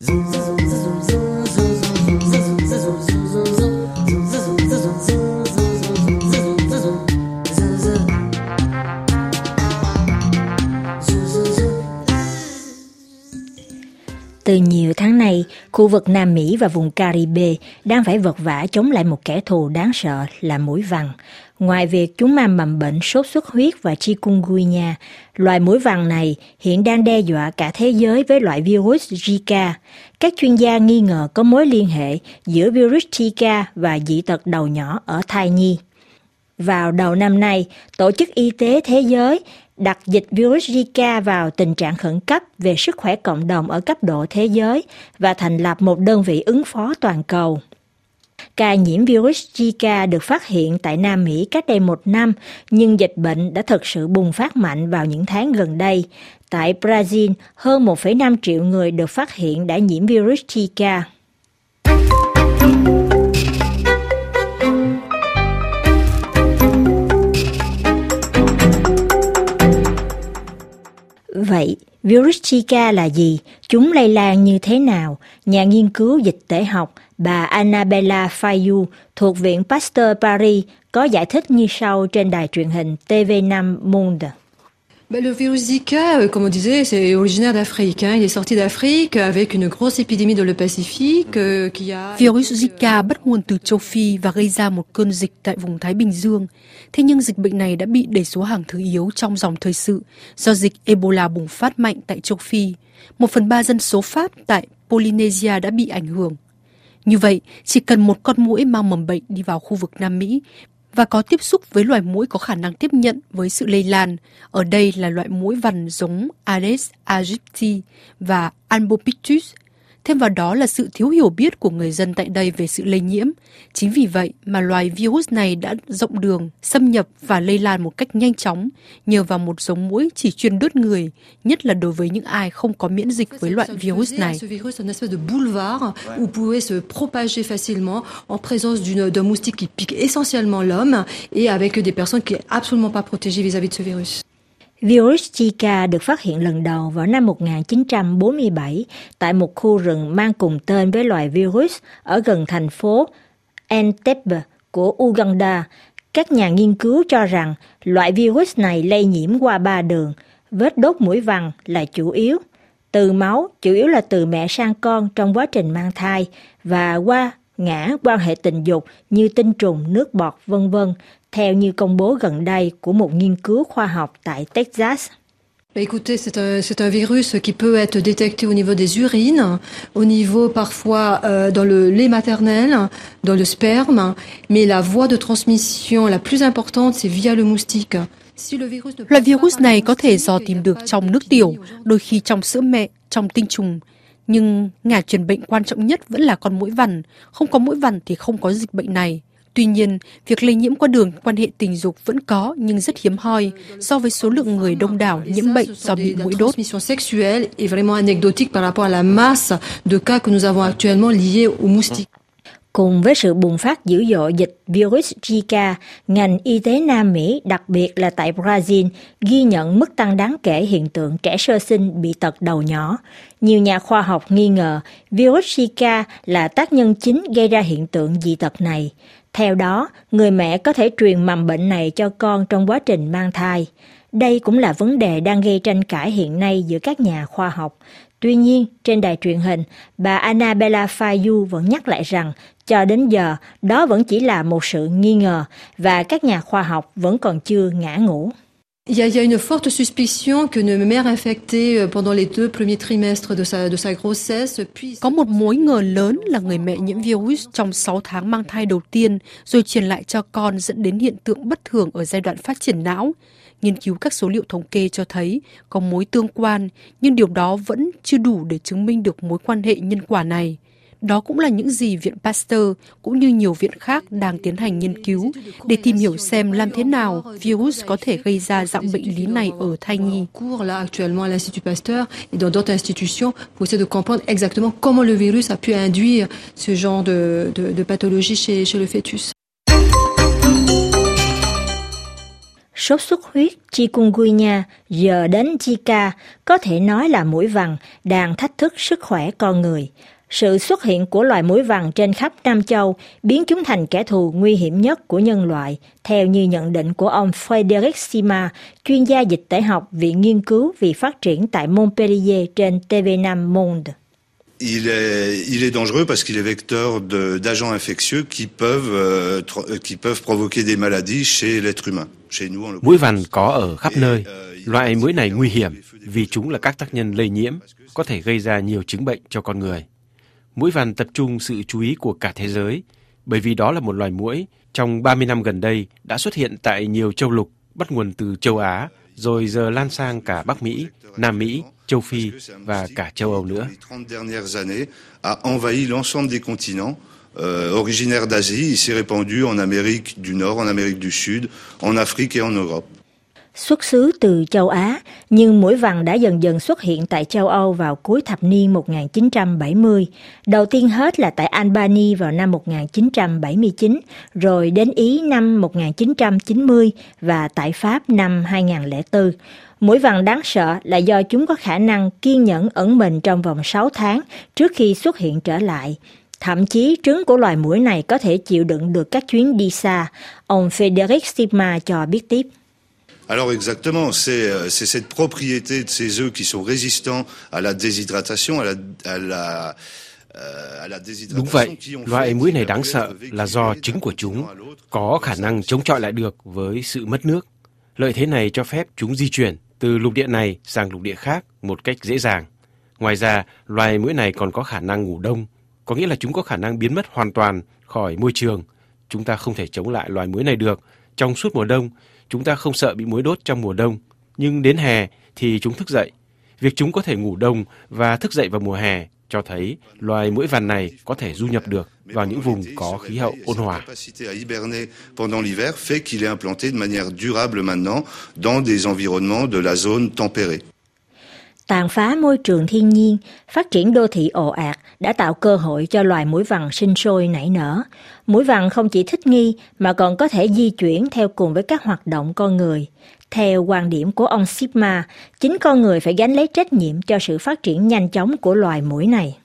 Zzz, zzz, zzz. Từ nhiều tháng nay, khu vực Nam Mỹ và vùng Caribe đang phải vật vã chống lại một kẻ thù đáng sợ là mũi vằn. Ngoài việc chúng mang mầm bệnh sốt xuất huyết và chikungunya, loài mũi vằn này hiện đang đe dọa cả thế giới với loại virus Zika. Các chuyên gia nghi ngờ có mối liên hệ giữa virus Zika và dị tật đầu nhỏ ở thai nhi. Vào đầu năm nay, Tổ chức Y tế Thế giới đặt dịch virus Zika vào tình trạng khẩn cấp về sức khỏe cộng đồng ở cấp độ thế giới và thành lập một đơn vị ứng phó toàn cầu. Ca nhiễm virus Zika được phát hiện tại Nam Mỹ cách đây một năm, nhưng dịch bệnh đã thực sự bùng phát mạnh vào những tháng gần đây. Tại Brazil, hơn 1,5 triệu người được phát hiện đã nhiễm virus Zika. Vậy, virus Zika là gì? Chúng lây lan như thế nào? Nhà nghiên cứu dịch tễ học bà Annabella Fayu thuộc Viện Pasteur Paris có giải thích như sau trên đài truyền hình TV5 Monde. Ben, le virus Zika, euh, comme on disait, c'est originaire d'Afrique. Hein. Il est sorti d'Afrique avec une grosse épidémie dans le Pacifique euh, qui a... Virus Zika bắt nguồn từ châu Phi và gây ra một cơn dịch tại vùng Thái Bình Dương. Thế nhưng dịch bệnh này đã bị đẩy số hàng thứ yếu trong dòng thời sự do dịch Ebola bùng phát mạnh tại châu Phi. Một phần ba dân số Pháp tại Polynesia đã bị ảnh hưởng. Như vậy, chỉ cần một con mũi mang mầm bệnh đi vào khu vực Nam Mỹ và có tiếp xúc với loài mũi có khả năng tiếp nhận với sự lây lan. Ở đây là loại mũi vằn giống Aedes aegypti và Albopictus Thêm vào đó là sự thiếu hiểu biết của người dân tại đây về sự lây nhiễm. Chính vì vậy mà loài virus này đã rộng đường, xâm nhập và lây lan một cách nhanh chóng nhờ vào một giống mũi chỉ chuyên đốt người, nhất là đối với những ai không có miễn dịch với loại virus này. d'un moustique qui pique essentiellement l'homme et avec des personnes qui absolument pas protégées vis-à-vis -vis de ce virus. Virus Zika được phát hiện lần đầu vào năm 1947 tại một khu rừng mang cùng tên với loài virus ở gần thành phố Entebbe của Uganda. Các nhà nghiên cứu cho rằng loại virus này lây nhiễm qua ba đường, vết đốt mũi vằn là chủ yếu, từ máu chủ yếu là từ mẹ sang con trong quá trình mang thai và qua ngã quan hệ tình dục như tinh trùng, nước bọt, vân vân, theo như công bố gần đây của một nghiên cứu khoa học tại Texas. Écoutez, c'est un, c'est un virus qui peut être détecté au niveau des urines, au niveau parfois euh, dans le lait maternel, dans le sperme, mais la voie de transmission la plus importante, c'est via le moustique. Loại virus này có thể dò tìm được trong nước tiểu, đôi khi trong sữa mẹ, trong tinh trùng. Nhưng ngả truyền bệnh quan trọng nhất vẫn là con mũi vằn. Không có mũi vằn thì không có dịch bệnh này. Tuy nhiên, việc lây nhiễm qua đường quan hệ tình dục vẫn có nhưng rất hiếm hoi so với số lượng người đông đảo nhiễm bệnh do bị mũi đốt. Cùng với sự bùng phát dữ dội dịch virus Zika, ngành y tế Nam Mỹ, đặc biệt là tại Brazil, ghi nhận mức tăng đáng kể hiện tượng trẻ sơ sinh bị tật đầu nhỏ. Nhiều nhà khoa học nghi ngờ virus Zika là tác nhân chính gây ra hiện tượng dị tật này. Theo đó, người mẹ có thể truyền mầm bệnh này cho con trong quá trình mang thai. Đây cũng là vấn đề đang gây tranh cãi hiện nay giữa các nhà khoa học. Tuy nhiên, trên đài truyền hình, bà Annabella Fayu vẫn nhắc lại rằng cho đến giờ đó vẫn chỉ là một sự nghi ngờ và các nhà khoa học vẫn còn chưa ngã ngủ. Il y, a, il y a une forte suspicion qu'une mère infectée euh, pendant les deux premiers trimestres de sa, de sa grossesse puisse... Có một mối ngờ lớn là người mẹ nhiễm virus trong 6 tháng mang thai đầu tiên rồi truyền lại cho con dẫn đến hiện tượng bất thường ở giai đoạn phát triển não. Nghiên cứu các số liệu thống kê cho thấy có mối tương quan, nhưng điều đó vẫn chưa đủ để chứng minh được mối quan hệ nhân quả này. Đó cũng là những gì Viện Pasteur cũng như nhiều viện khác đang tiến hành nghiên cứu để tìm hiểu xem làm thế nào virus có thể gây ra dạng bệnh lý này ở thai nhi. Sốt xuất huyết, chikungunya, giờ đến Zika có thể nói là mũi vằn đang thách thức sức khỏe con người. Sự xuất hiện của loài muỗi vằn trên khắp Nam Châu biến chúng thành kẻ thù nguy hiểm nhất của nhân loại, theo như nhận định của ông Frederic Sima, chuyên gia dịch tễ học Viện Nghiên cứu vì phát triển tại Montpellier trên TV5 Monde. Il est, il est dangereux parce qu'il est vecteur d'agents infectieux qui peuvent, euh, qui peuvent provoquer des maladies chez l'être humain. Chez nous, Mũi vằn có ở khắp nơi. Loại muỗi này nguy hiểm vì chúng là các tác nhân lây nhiễm, có thể gây ra nhiều chứng bệnh cho con người. Mũi vằn tập trung sự chú ý của cả thế giới, bởi vì đó là một loài muỗi trong 30 năm gần đây đã xuất hiện tại nhiều châu lục, bắt nguồn từ châu Á, rồi giờ lan sang cả Bắc Mỹ, Nam Mỹ, châu Phi và cả châu Âu nữa. a envahi l'ensemble des continents. Euh, originaire d'Asie, il s'est répandu en Amérique du Nord, en Amérique du Sud, en Afrique et en Europe. Xuất xứ từ châu Á, nhưng mũi vằn đã dần dần xuất hiện tại châu Âu vào cuối thập niên 1970. Đầu tiên hết là tại Albany vào năm 1979, rồi đến Ý năm 1990 và tại Pháp năm 2004. Mũi vằn đáng sợ là do chúng có khả năng kiên nhẫn ẩn mình trong vòng 6 tháng trước khi xuất hiện trở lại. Thậm chí trứng của loài mũi này có thể chịu đựng được các chuyến đi xa, ông Frederick Stigma cho biết tiếp. Alors exactement, c'est cette propriété de ces œufs qui sont résistants à la déshydratation, à la, à la Đúng vậy, loại muỗi này đáng sợ là do trứng của chúng có khả năng chống chọi lại được với sự mất nước. Lợi thế này cho phép chúng di chuyển từ lục địa này sang lục địa khác một cách dễ dàng. Ngoài ra, loài muỗi này còn có khả năng ngủ đông, có nghĩa là chúng có khả năng biến mất hoàn toàn khỏi môi trường. Chúng ta không thể chống lại loài muỗi này được trong suốt mùa đông Chúng ta không sợ bị muối đốt trong mùa đông, nhưng đến hè thì chúng thức dậy. Việc chúng có thể ngủ đông và thức dậy vào mùa hè cho thấy loài muỗi vằn này có thể du nhập được vào những vùng có khí hậu ôn hòa tàn phá môi trường thiên nhiên, phát triển đô thị ồ ạt đã tạo cơ hội cho loài muỗi vằn sinh sôi nảy nở. Muỗi vằn không chỉ thích nghi mà còn có thể di chuyển theo cùng với các hoạt động con người. Theo quan điểm của ông Sigma, chính con người phải gánh lấy trách nhiệm cho sự phát triển nhanh chóng của loài muỗi này.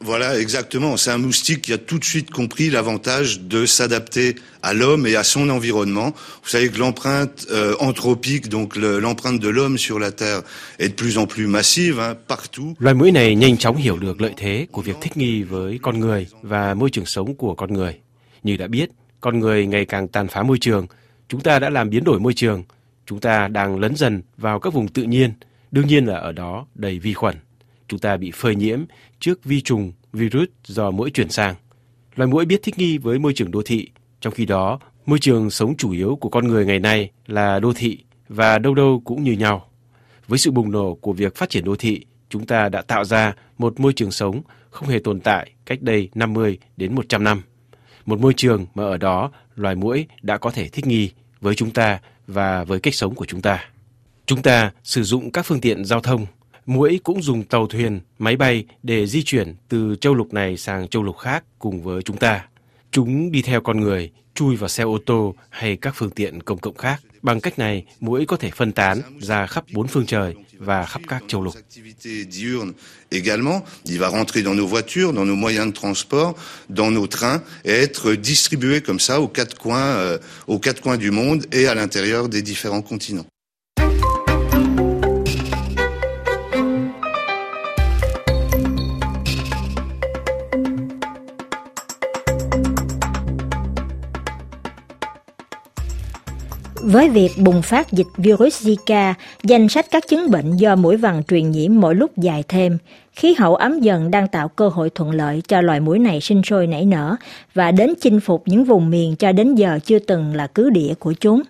Voilà, exactement. C'est un moustique qui a tout de suite compris l'avantage de s'adapter à l'homme et à son environnement. Vous savez que l'empreinte euh, anthropique, donc l'empreinte le, de l'homme sur la Terre, est de plus en plus massive hein, partout. Loài muỗi này nhanh chóng hiểu được lợi thế của việc thích nghi với con người và môi trường sống của con người. Như đã biết, con người ngày càng tàn phá môi trường. Chúng ta đã làm biến đổi môi trường. Chúng ta đang lấn dần vào các vùng tự nhiên. Đương nhiên là ở đó đầy vi khuẩn chúng ta bị phơi nhiễm trước vi trùng, virus do mũi chuyển sang. Loài mũi biết thích nghi với môi trường đô thị, trong khi đó môi trường sống chủ yếu của con người ngày nay là đô thị và đâu đâu cũng như nhau. Với sự bùng nổ của việc phát triển đô thị, chúng ta đã tạo ra một môi trường sống không hề tồn tại cách đây 50 đến 100 năm. Một môi trường mà ở đó loài mũi đã có thể thích nghi với chúng ta và với cách sống của chúng ta. Chúng ta sử dụng các phương tiện giao thông Muỗi cũng dùng tàu thuyền, máy bay để di chuyển từ châu lục này sang châu lục khác cùng với chúng ta. Chúng đi theo con người, chui vào xe ô tô hay các phương tiện công cộng khác. Bằng cách này, muỗi có thể phân tán ra khắp bốn phương trời và khắp các châu lục. Également, il va rentrer dans nos voitures, dans nos moyens de transport, dans nos trains et être distribué comme ça aux quatre coins, euh, aux quatre coins du monde et à l'intérieur des différents continents. Với việc bùng phát dịch virus Zika, danh sách các chứng bệnh do mũi vằn truyền nhiễm mỗi lúc dài thêm, khí hậu ấm dần đang tạo cơ hội thuận lợi cho loài mũi này sinh sôi nảy nở và đến chinh phục những vùng miền cho đến giờ chưa từng là cứ địa của chúng.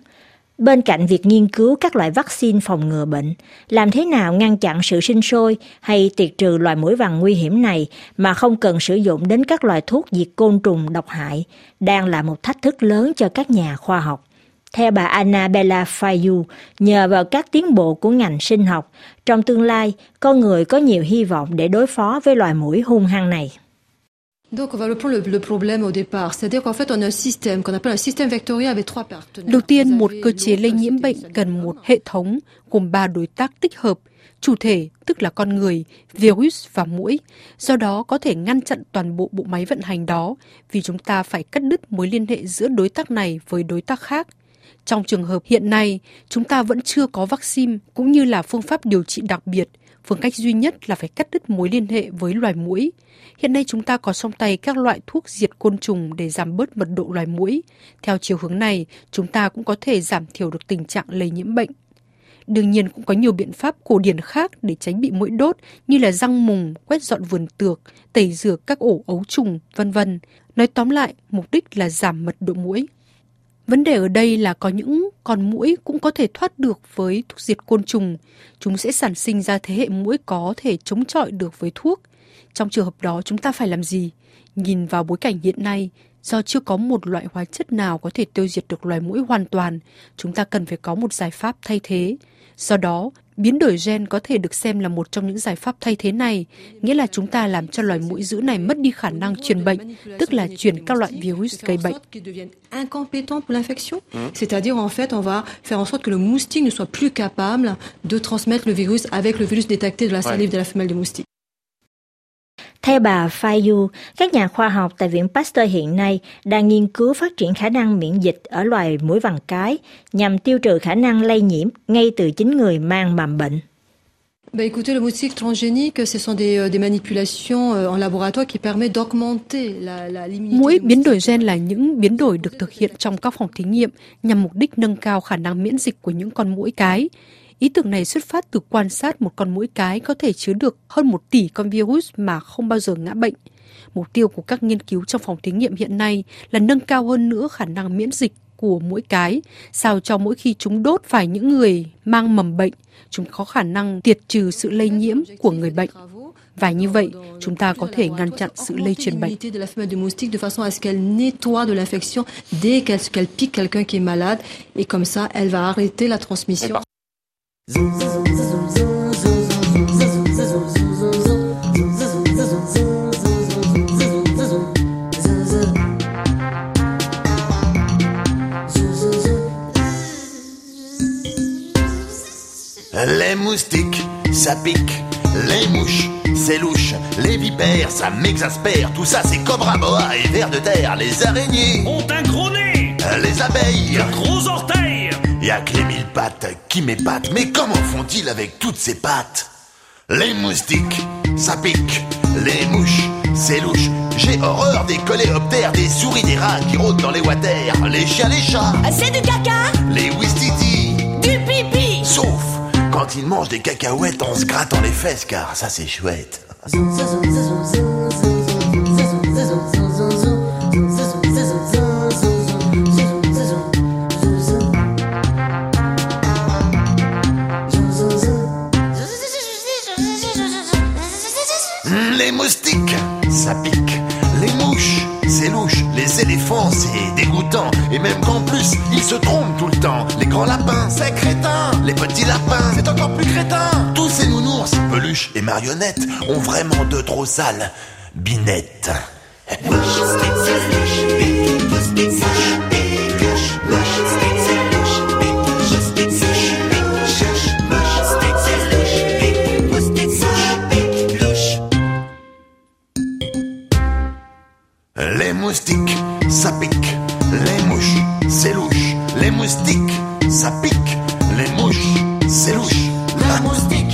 Bên cạnh việc nghiên cứu các loại vaccine phòng ngừa bệnh, làm thế nào ngăn chặn sự sinh sôi hay tiệt trừ loài mũi vằn nguy hiểm này mà không cần sử dụng đến các loại thuốc diệt côn trùng độc hại, đang là một thách thức lớn cho các nhà khoa học. Theo bà Annabella Fayu, nhờ vào các tiến bộ của ngành sinh học, trong tương lai, con người có nhiều hy vọng để đối phó với loài mũi hung hăng này. Đầu tiên, một cơ chế lây nhiễm bệnh cần một hệ thống gồm ba đối tác tích hợp, chủ thể tức là con người, virus và mũi. Do đó có thể ngăn chặn toàn bộ bộ máy vận hành đó vì chúng ta phải cắt đứt mối liên hệ giữa đối tác này với đối tác khác. Trong trường hợp hiện nay, chúng ta vẫn chưa có vaccine cũng như là phương pháp điều trị đặc biệt. Phương cách duy nhất là phải cắt đứt mối liên hệ với loài mũi. Hiện nay chúng ta có trong tay các loại thuốc diệt côn trùng để giảm bớt mật độ loài mũi. Theo chiều hướng này, chúng ta cũng có thể giảm thiểu được tình trạng lây nhiễm bệnh. Đương nhiên cũng có nhiều biện pháp cổ điển khác để tránh bị mũi đốt như là răng mùng, quét dọn vườn tược, tẩy rửa các ổ ấu trùng, vân vân. Nói tóm lại, mục đích là giảm mật độ mũi. Vấn đề ở đây là có những con mũi cũng có thể thoát được với thuốc diệt côn trùng. Chúng sẽ sản sinh ra thế hệ mũi có thể chống chọi được với thuốc. Trong trường hợp đó chúng ta phải làm gì? Nhìn vào bối cảnh hiện nay, do chưa có một loại hóa chất nào có thể tiêu diệt được loài mũi hoàn toàn, chúng ta cần phải có một giải pháp thay thế. Do đó, biến đổi gen có thể được xem là một trong những giải pháp thay thế này, nghĩa là chúng ta làm cho loài mũi dữ này mất đi khả năng truyền bệnh, tức là truyền các loại virus gây bệnh. incompétent pour l'infection. C'est-à-dire, en fait, on va faire en sorte que le moustique ne soit plus capable de transmettre le virus avec le virus détecté de la salive de la femelle de moustique. Theo bà Fayu, các nhà khoa học tại Viện Pasteur hiện nay đang nghiên cứu phát triển khả năng miễn dịch ở loài muỗi vằn cái nhằm tiêu trừ khả năng lây nhiễm ngay từ chính người mang mầm bệnh. Bah écoutez, le moustique transgénique, ce sont des, euh, des manipulations euh, en laboratoire qui permettent d'augmenter la, la l'immunité. Mũi biến đổi gen là những biến đổi được thực hiện trong các phòng thí nghiệm nhằm mục đích nâng cao khả năng miễn dịch của những con mũi cái. Ý tưởng này xuất phát từ quan sát một con mũi cái có thể chứa được hơn một tỷ con virus mà không bao giờ ngã bệnh. Mục tiêu của các nghiên cứu trong phòng thí nghiệm hiện nay là nâng cao hơn nữa khả năng miễn dịch của mũi cái, sao cho mỗi khi chúng đốt phải những người mang mầm bệnh, chúng có khả năng tiệt trừ sự lây nhiễm của người bệnh. Và như vậy, chúng ta có thể ngăn chặn sự lây truyền bệnh. Les moustiques, ça pique. Les mouches, c'est louche. Les vipères, ça m'exaspère. Tout ça, c'est cobra boa et vers de terre. Les araignées, ont un gros nez, les abeilles. un gros orteil. Pattes qui m'épatent. Mais comment font-ils avec toutes ces pattes Les moustiques, ça pique. Les mouches, c'est louche. J'ai horreur des coléoptères, des souris, des rats qui rôdent dans les water. Les chiens, les chats, C'est du caca? Les wistiti. Du pipi Sauf quand ils mangent des cacahuètes en se grattant les fesses, car ça c'est chouette. Se trompent tout le temps. Les grands lapins, c'est crétin. Les petits lapins, c'est encore plus crétin. Tous ces nounours, peluches et marionnettes ont vraiment de trop sales binettes. Les moustiques,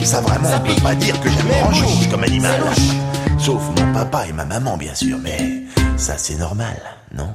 ça vraiment, on peut pas dire que j'aime grand chose comme animal. Sauf mon papa et ma maman, bien sûr, mais ça c'est normal, non?